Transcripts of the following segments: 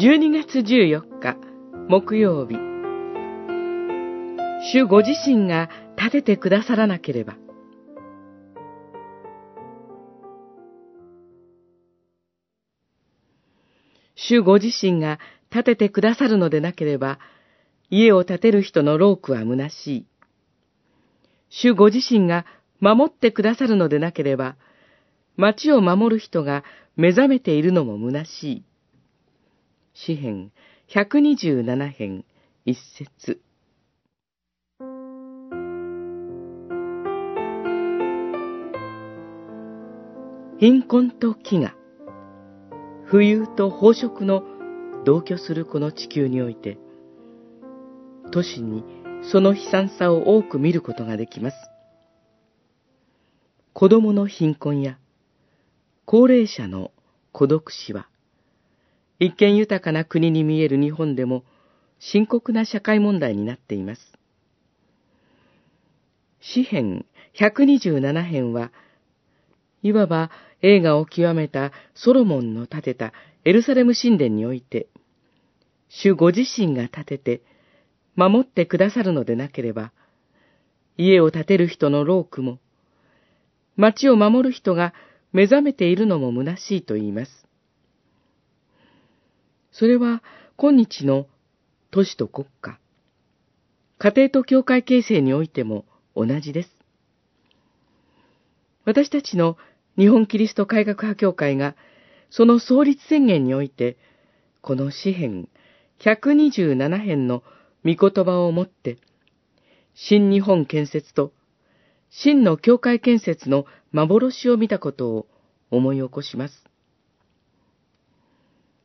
12月14日木曜日主ご自身が立ててくださらなければ主ご自身が立ててくださるのでなければ、家を建てる人の労苦は虚しい。主ご自身が守ってくださるのでなければ、町を守る人が目覚めているのも虚しい。詩編127編一節貧困と飢餓、浮遊と飽食の同居するこの地球において、都市にその悲惨さを多く見ることができます。子供の貧困や高齢者の孤独死は、一見豊かな国に見える日本でも深刻な社会問題になっています。詩編127編は、いわば映画を極めたソロモンの建てたエルサレム神殿において、主ご自身が建てて、守ってくださるのでなければ、家を建てる人の労苦も、町を守る人が目覚めているのも虚しいと言います。それは今日の都市と国家、家庭と教会形成においても同じです。私たちの日本キリスト改革派協会が、その創立宣言において、この詩編127編の御言葉をもって、新日本建設と真の教会建設の幻を見たことを思い起こします。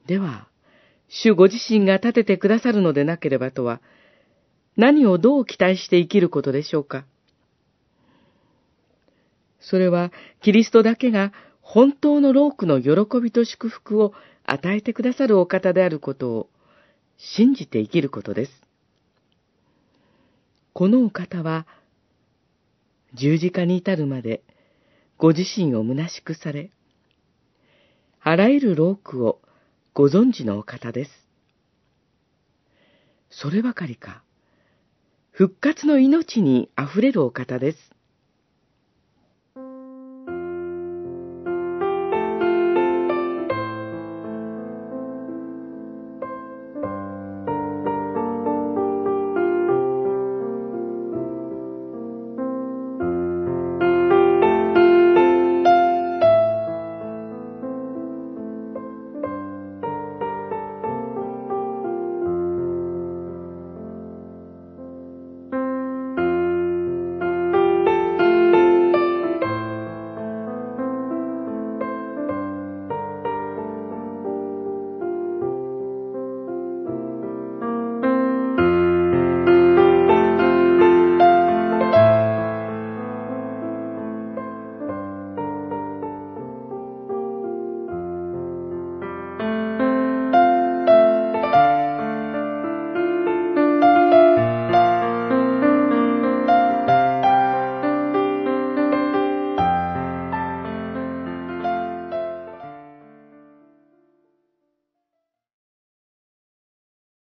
では、主ご自身が立ててくださるのでなければとは、何をどう期待して生きることでしょうかそれはキリストだけが本当の労苦の喜びと祝福を与えてくださるお方であることを信じて生きることです。このお方は十字架に至るまでご自身を虚しくされ、あらゆる労苦をご存知のお方です。そればかりか、復活の命にあふれるお方です。